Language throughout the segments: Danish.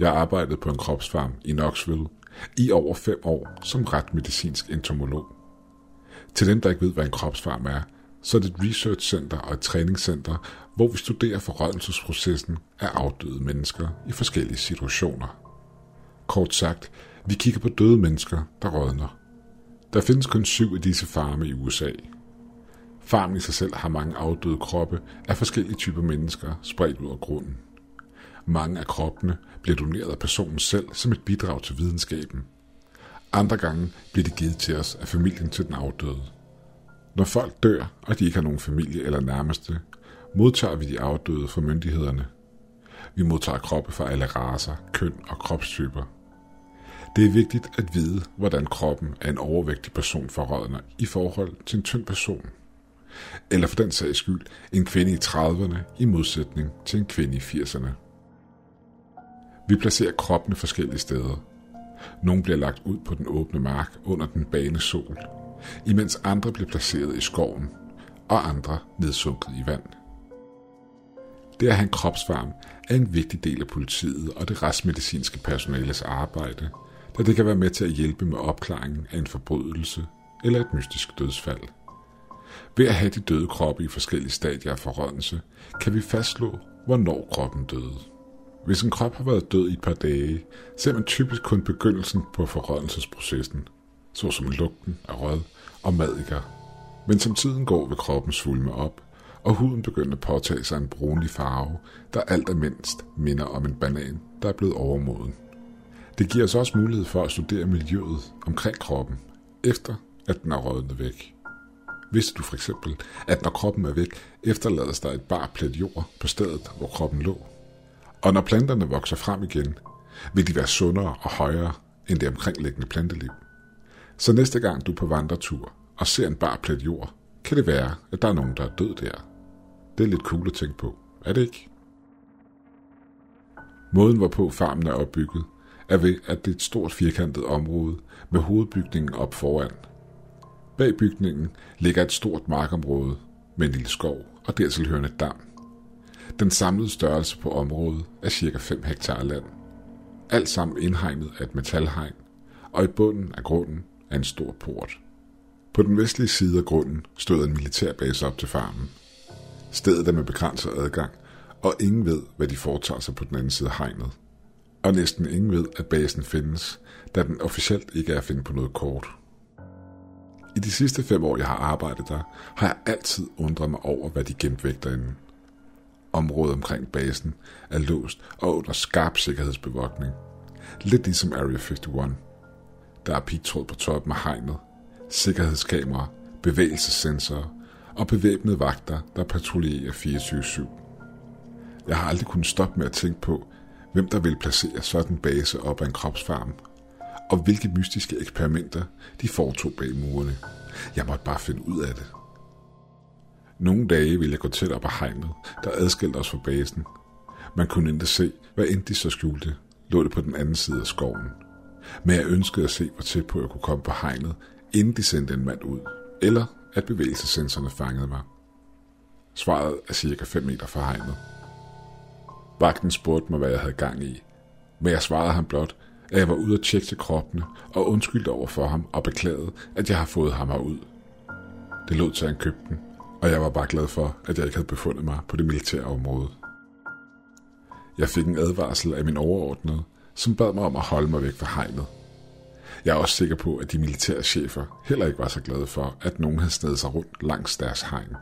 Jeg arbejdede på en kropsfarm i Knoxville i over fem år som retmedicinsk entomolog. Til dem, der ikke ved, hvad en kropsfarm er, så er det et researchcenter og et træningscenter, hvor vi studerer forrådelsesprocessen af afdøde mennesker i forskellige situationer. Kort sagt, vi kigger på døde mennesker, der rådner. Der findes kun syv af disse farme i USA. Farmen i sig selv har mange afdøde kroppe af forskellige typer mennesker spredt ud af grunden. Mange af kroppene bliver doneret af personen selv som et bidrag til videnskaben. Andre gange bliver de givet til os af familien til den afdøde. Når folk dør, og de ikke har nogen familie eller nærmeste, modtager vi de afdøde fra myndighederne. Vi modtager kroppe fra alle raser, køn og kropstyper. Det er vigtigt at vide, hvordan kroppen af en overvægtig person forrådner i forhold til en tynd person. Eller for den sags skyld, en kvinde i 30'erne i modsætning til en kvinde i 80'erne. Vi placerer kroppene forskellige steder. Nogle bliver lagt ud på den åbne mark under den bane sol, imens andre bliver placeret i skoven, og andre nedsunket i vand. Det at have en kropsvarm er en vigtig del af politiet og det retsmedicinske personales arbejde, da det kan være med til at hjælpe med opklaringen af en forbrydelse eller et mystisk dødsfald. Ved at have de døde kroppe i forskellige stadier af forrådnelse, kan vi fastslå, hvornår kroppen døde. Hvis en krop har været død i et par dage, ser man typisk kun begyndelsen på forrådnelsesprocessen, såsom lugten af rød og madikker. Men som tiden går, vil kroppen svulme op, og huden begynder at påtage sig en brunlig farve, der alt er mindst minder om en banan, der er blevet overmoden. Det giver os også mulighed for at studere miljøet omkring kroppen, efter at den er rådnet væk. Vidste du for eksempel, at når kroppen er væk, efterlades der et bar plet jord på stedet, hvor kroppen lå? Og når planterne vokser frem igen, vil de være sundere og højere end det omkringliggende planteliv. Så næste gang du er på vandretur og ser en bar plet jord, kan det være, at der er nogen, der er død der. Det er lidt cool at tænke på, er det ikke? Måden, hvorpå farmen er opbygget, er ved, at det er et stort firkantet område med hovedbygningen op foran. Bag bygningen ligger et stort markområde med en lille skov og dertil hørende dam. Den samlede størrelse på området er cirka 5 hektar land. Alt sammen indhegnet af et metalhegn, og i bunden af grunden er en stor port. På den vestlige side af grunden stod en militærbase op til farmen. Stedet er med begrænset adgang, og ingen ved, hvad de foretager sig på den anden side af hegnet. Og næsten ingen ved, at basen findes, da den officielt ikke er at finde på noget kort. I de sidste fem år, jeg har arbejdet der, har jeg altid undret mig over, hvad de gemte væk derinde. Området omkring basen er låst og under skarp sikkerhedsbevogtning. Lidt ligesom Area 51. Der er pigtråd på toppen af hegnet, sikkerhedskameraer, bevægelsessensorer og bevæbnede vagter, der patruljerer 24-7. Jeg har aldrig kunnet stoppe med at tænke på, hvem der vil placere sådan en base op ad en kropsfarm, og hvilke mystiske eksperimenter de foretog bag murene. Jeg måtte bare finde ud af det. Nogle dage ville jeg gå tæt op ad hegnet, der adskilte os fra basen. Man kunne ikke se, hvad end de så skjulte, lå det på den anden side af skoven. Men jeg ønskede at se, hvor tæt på jeg kunne komme på hegnet, inden de sendte en mand ud, eller at bevægelsessensorne fangede mig. Svaret er cirka 5 meter fra hegnet. Vagten spurgte mig, hvad jeg havde gang i, men jeg svarede ham blot, at jeg var ude at tjekke til kroppene og undskyldte over for ham og beklagede, at jeg har fået ham herud. Det lød til, at han købte den, og jeg var bare glad for, at jeg ikke havde befundet mig på det militære område. Jeg fik en advarsel af min overordnede, som bad mig om at holde mig væk fra hegnet. Jeg er også sikker på, at de militære chefer heller ikke var så glade for, at nogen havde snedet sig rundt langs deres hegn.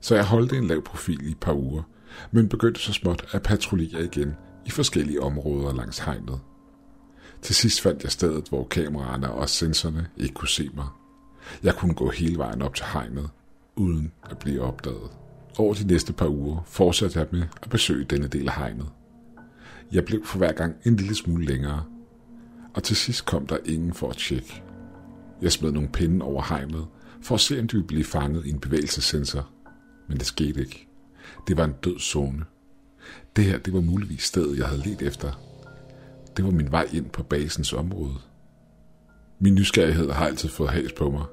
Så jeg holdt en lav profil i et par uger, men begyndte så småt at patruljere igen i forskellige områder langs hegnet. Til sidst fandt jeg stedet, hvor kameraerne og sensorerne ikke kunne se mig. Jeg kunne gå hele vejen op til hegnet, uden at blive opdaget. Over de næste par uger fortsatte jeg med at besøge denne del af hegnet. Jeg blev for hver gang en lille smule længere, og til sidst kom der ingen for at tjekke. Jeg smed nogle pinde over hegnet, for at se, om de ville blive fanget i en bevægelsessensor, men det skete ikke. Det var en død zone. Det her, det var muligvis stedet, jeg havde let efter. Det var min vej ind på basens område. Min nysgerrighed har altid fået has på mig.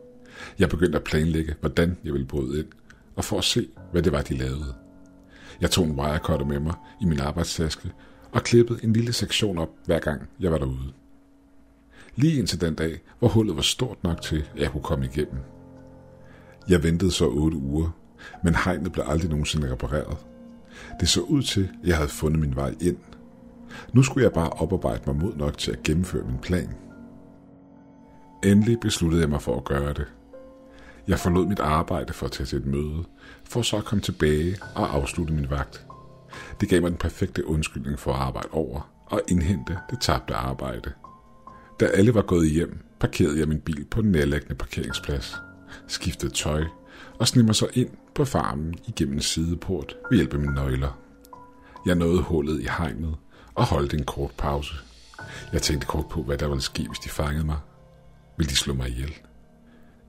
Jeg begyndte at planlægge, hvordan jeg ville bryde ind, og for at se, hvad det var, de lavede. Jeg tog en wirecutter med mig i min arbejdstaske, og klippede en lille sektion op, hver gang jeg var derude. Lige indtil den dag, hvor hullet var stort nok til, at jeg kunne komme igennem. Jeg ventede så otte uger, men hegnet blev aldrig nogensinde repareret. Det så ud til, at jeg havde fundet min vej ind. Nu skulle jeg bare oparbejde mig mod nok til at gennemføre min plan. Endelig besluttede jeg mig for at gøre det. Jeg forlod mit arbejde for at tage til et møde, for så at komme tilbage og afslutte min vagt. Det gav mig den perfekte undskyldning for at arbejde over og indhente det tabte arbejde. Da alle var gået hjem, parkerede jeg min bil på den nærliggende parkeringsplads, skiftede tøj og sneg mig så ind på farmen igennem en sideport ved hjælp af mine nøgler. Jeg nåede hullet i hegnet og holdt en kort pause. Jeg tænkte kort på, hvad der ville ske, hvis de fangede mig. Vil de slå mig ihjel?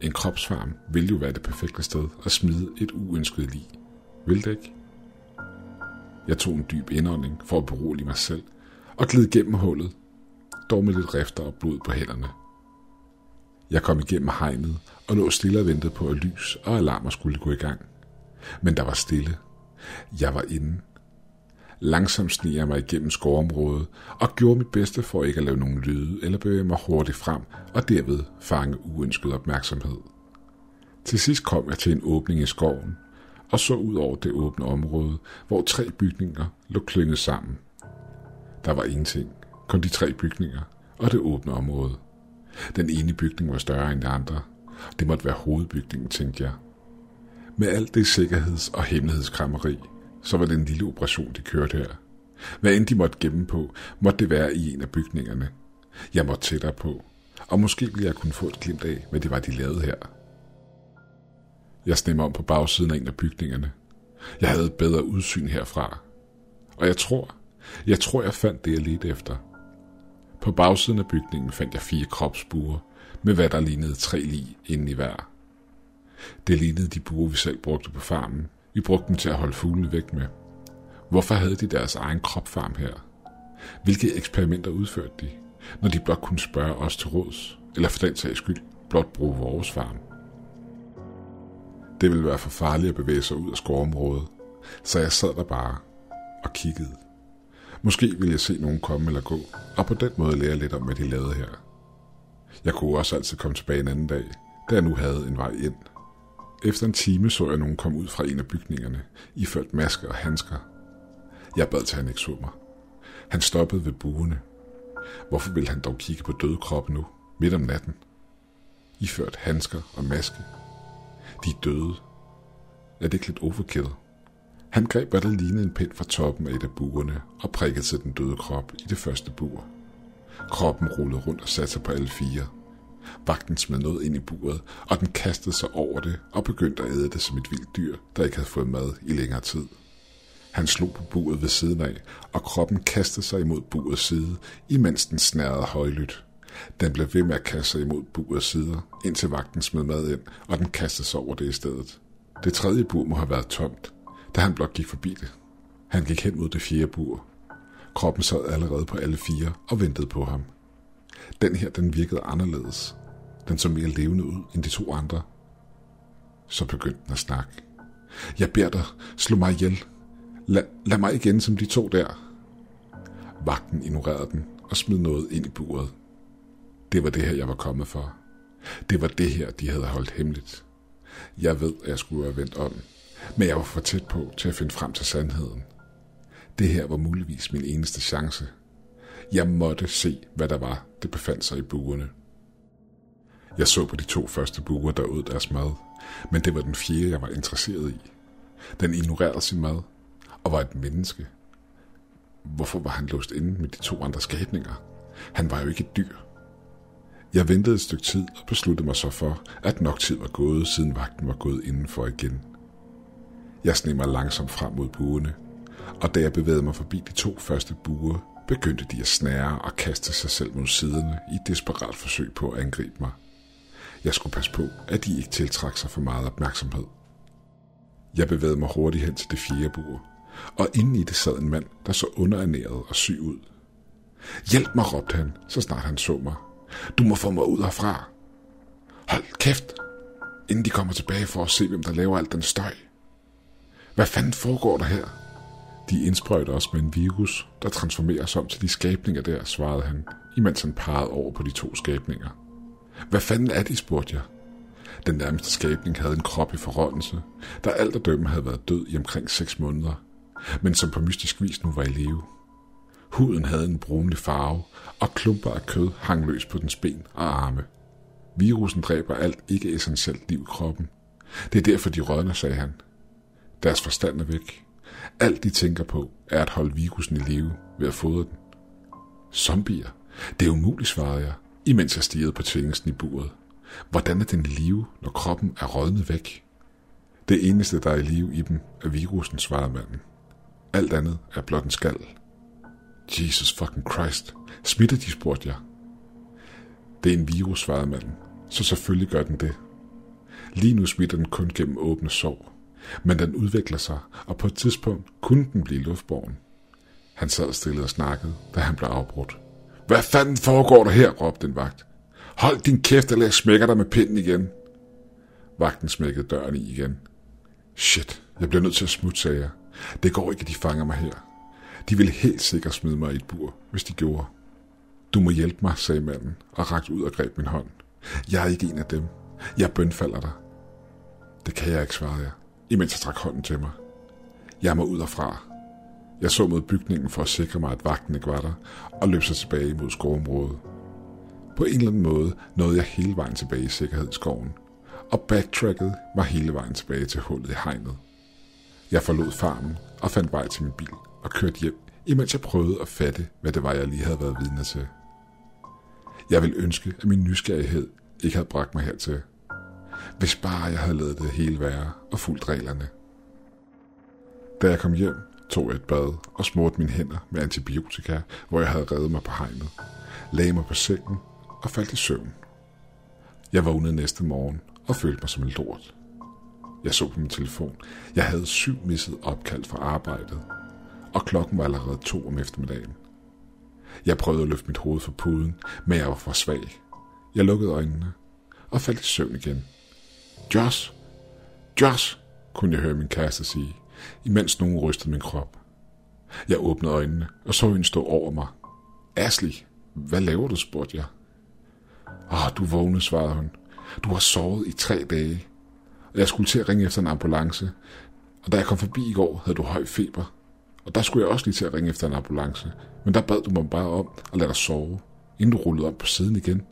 En kropsfarm ville jo være det perfekte sted at smide et uønsket lig. Vil det ikke? Jeg tog en dyb indånding for at berolige mig selv og gled gennem hullet, dog med lidt rifter og blod på hænderne. Jeg kom igennem hegnet og lå stille og ventede på, at lys og alarmer skulle gå i gang. Men der var stille. Jeg var inde. Langsomt sneg jeg mig igennem skovområdet og gjorde mit bedste for ikke at lave nogen lyde eller bevæge mig hurtigt frem og derved fange uønsket opmærksomhed. Til sidst kom jeg til en åbning i skoven og så ud over det åbne område, hvor tre bygninger lå klynget sammen. Der var ingenting, kun de tre bygninger og det åbne område. Den ene bygning var større end de andre. Det måtte være hovedbygningen, tænkte jeg. Med alt det sikkerheds- og hemmelighedskrammeri, så var det en lille operation, de kørte her. Hvad end de måtte gemme på, måtte det være i en af bygningerne. Jeg måtte tættere på, og måske ville jeg kunne få et glimt af, hvad det var, de lavede her. Jeg snemmer om på bagsiden af en af bygningerne. Jeg havde et bedre udsyn herfra. Og jeg tror, jeg tror, jeg fandt det, jeg ledte efter. På bagsiden af bygningen fandt jeg fire kropsbuer, med hvad der lignede tre lig inden i hver. Det lignede de buer, vi selv brugte på farmen. Vi brugte dem til at holde fuglene væk med. Hvorfor havde de deres egen kropfarm her? Hvilke eksperimenter udførte de, når de blot kunne spørge os til råds, eller for den sags skyld blot bruge vores farm? Det ville være for farligt at bevæge sig ud af skovområdet, så jeg sad der bare og kiggede. Måske ville jeg se nogen komme eller gå, og på den måde lære lidt om, hvad de lavede her. Jeg kunne også altid komme tilbage en anden dag, da jeg nu havde en vej ind. Efter en time så jeg nogen komme ud fra en af bygningerne, iført masker og handsker. Jeg bad til, at han ikke så mig. Han stoppede ved buerne. Hvorfor ville han dog kigge på døde kroppe nu, midt om natten? Iført handsker og maske. De er døde. Er det ikke lidt overkill? Han greb, hvad der lignede en pind fra toppen af et af buerne og prikkede til den døde krop i det første bur. Kroppen rullede rundt og satte sig på alle fire. Vagten smed noget ind i buret, og den kastede sig over det og begyndte at æde det som et vildt dyr, der ikke havde fået mad i længere tid. Han slog på buret ved siden af, og kroppen kastede sig imod burets side, imens den snærrede højlydt. Den blev ved med at kaste sig imod burets sider, indtil vagten smed mad ind, og den kastede sig over det i stedet. Det tredje bur må have været tomt, da han blot gik forbi det. Han gik hen mod det fjerde bur. Kroppen sad allerede på alle fire og ventede på ham. Den her, den virkede anderledes. Den så mere levende ud end de to andre. Så begyndte den at snakke. Jeg beder dig, slå mig ihjel. La, lad mig igen som de to der. Vagten ignorerede den og smed noget ind i buret. Det var det her, jeg var kommet for. Det var det her, de havde holdt hemmeligt. Jeg ved, at jeg skulle have vendt om, men jeg var for tæt på til at finde frem til sandheden. Det her var muligvis min eneste chance. Jeg måtte se, hvad der var, det befandt sig i buerne. Jeg så på de to første buer, der ud deres mad, men det var den fjerde, jeg var interesseret i. Den ignorerede sin mad og var et menneske. Hvorfor var han låst inde med de to andre skabninger? Han var jo ikke et dyr. Jeg ventede et stykke tid og besluttede mig så for, at nok tid var gået, siden vagten var gået indenfor igen. Jeg sneg mig langsomt frem mod buerne, og da jeg bevægede mig forbi de to første buer, begyndte de at snære og kaste sig selv mod siderne i et desperat forsøg på at angribe mig. Jeg skulle passe på, at de ikke tiltrak sig for meget opmærksomhed. Jeg bevægede mig hurtigt hen til det fjerde bur, og inden i det sad en mand, der så underernæret og syg ud. Hjælp mig, råbte han, så snart han så mig. Du må få mig ud herfra. Hold kæft, inden de kommer tilbage for at se, hvem der laver alt den støj. Hvad fanden foregår der her? De indsprøjter os med en virus, der transformerer os om til de skabninger der, svarede han, imens han pegede over på de to skabninger. Hvad fanden er de, spurgte jeg. Den nærmeste skabning havde en krop i forrådnelse, der alt at dømme havde været død i omkring 6 måneder, men som på mystisk vis nu var i live. Huden havde en brunlig farve, og klumper af kød hang løs på dens ben og arme. Virusen dræber alt ikke essentielt liv i kroppen. Det er derfor, de rødner, sagde han. Deres forstand er væk. Alt de tænker på, er at holde virusen i live ved at fodre den. Zombier? Det er umuligt, svarede jeg, imens jeg stirrede på tvingelsen i buret. Hvordan er den i live, når kroppen er rådnet væk? Det eneste, der er i live i dem, er virusen, svarede manden. Alt andet er blot en skal. Jesus fucking Christ. Smitter de, spurgte jeg. Det er en virus, svarede manden. Så selvfølgelig gør den det. Lige nu smitter den kun gennem åbne sår. Men den udvikler sig, og på et tidspunkt kunne den blive luftborgen. Han sad stille og snakkede, da han blev afbrudt. Hvad fanden foregår der her, råbte en vagt. Hold din kæft, eller jeg smækker dig med pinden igen. Vagten smækkede døren i igen. Shit, jeg bliver nødt til at smutte, sagde jeg. Det går ikke, at de fanger mig her. De ville helt sikkert smide mig i et bur, hvis de gjorde. Du må hjælpe mig, sagde manden, og rakte ud og greb min hånd. Jeg er ikke en af dem. Jeg bønfalder dig. Det kan jeg ikke, svarede jeg, imens jeg trak hånden til mig. Jeg må ud og fra. Jeg så mod bygningen for at sikre mig, at vagten ikke var der, og løb sig tilbage mod skovområdet. På en eller anden måde nåede jeg hele vejen tilbage i sikkerhedsskoven, og backtracket var hele vejen tilbage til hullet i hegnet. Jeg forlod farmen og fandt vej til min bil og kørte hjem, imens jeg prøvede at fatte, hvad det var, jeg lige havde været vidne til. Jeg vil ønske, at min nysgerrighed ikke havde bragt mig hertil. Hvis bare jeg havde lavet det hele være og fulgt reglerne. Da jeg kom hjem, tog jeg et bad og smurte mine hænder med antibiotika, hvor jeg havde reddet mig på hegnet, lagde mig på sengen og faldt i søvn. Jeg vågnede næste morgen og følte mig som en lort. Jeg så på min telefon. Jeg havde syv misset opkald fra arbejdet, og klokken var allerede to om eftermiddagen. Jeg prøvede at løfte mit hoved fra puden, men jeg var for svag. Jeg lukkede øjnene og faldt i søvn igen. Josh! Josh! kunne jeg høre min kæreste sige, imens nogen rystede min krop. Jeg åbnede øjnene og så hende stå over mig. Ashley, hvad laver du, spurgte jeg. Åh, du vågnede, svarede hun. Du har sovet i tre dage. Og jeg skulle til at ringe efter en ambulance. Og da jeg kom forbi i går, havde du høj feber. Og der skulle jeg også lige til at ringe efter en ambulance. Men der bad du mig bare om at lade dig sove, inden du rullede op på siden igen.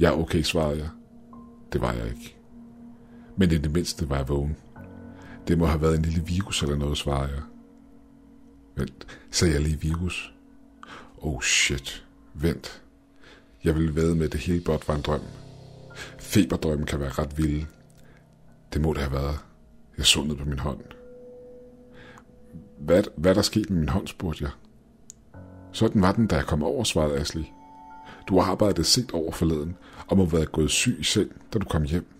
Ja, okay, svarede jeg. Det var jeg ikke. Men i det mindste var jeg vågen. Det må have været en lille virus eller noget, svarede jeg. Vent, sagde jeg lige virus? Oh shit, vent. Jeg ville ved med, at det hele blot var en drøm. Feberdrømmen kan være ret vilde. Det må det have været. Jeg så ned på min hånd. Hvad, hvad der skete med min hånd, spurgte jeg. Sådan var den, da jeg kom over, svarede Asli. Du har arbejdet sigt over forleden, og må have været gået syg i seng, da du kom hjem.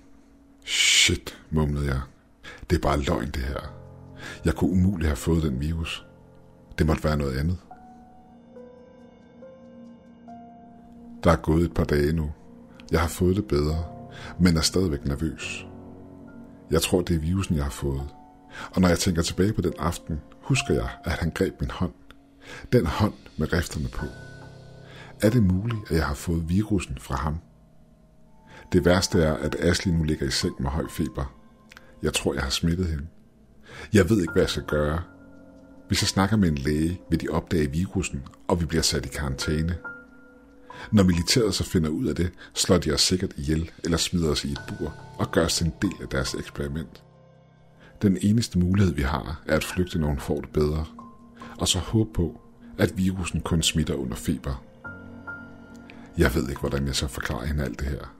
Shit, mumlede jeg. Det er bare løgn, det her. Jeg kunne umuligt have fået den virus. Det måtte være noget andet. Der er gået et par dage nu. Jeg har fået det bedre, men er stadigvæk nervøs. Jeg tror, det er virusen, jeg har fået. Og når jeg tænker tilbage på den aften, husker jeg, at han greb min hånd. Den hånd med rifterne på. Er det muligt, at jeg har fået virusen fra ham? Det værste er, at Ashley nu ligger i seng med høj feber. Jeg tror, jeg har smittet hende. Jeg ved ikke, hvad jeg skal gøre. Hvis jeg snakker med en læge, vil de opdage virusen, og vi bliver sat i karantæne. Når militæret så finder ud af det, slår de os sikkert ihjel eller smider os i et bur og gør os en del af deres eksperiment. Den eneste mulighed, vi har, er at flygte, når hun får det bedre. Og så håbe på, at virusen kun smitter under feber. Jeg ved ikke, hvordan jeg så forklarer hende alt det her.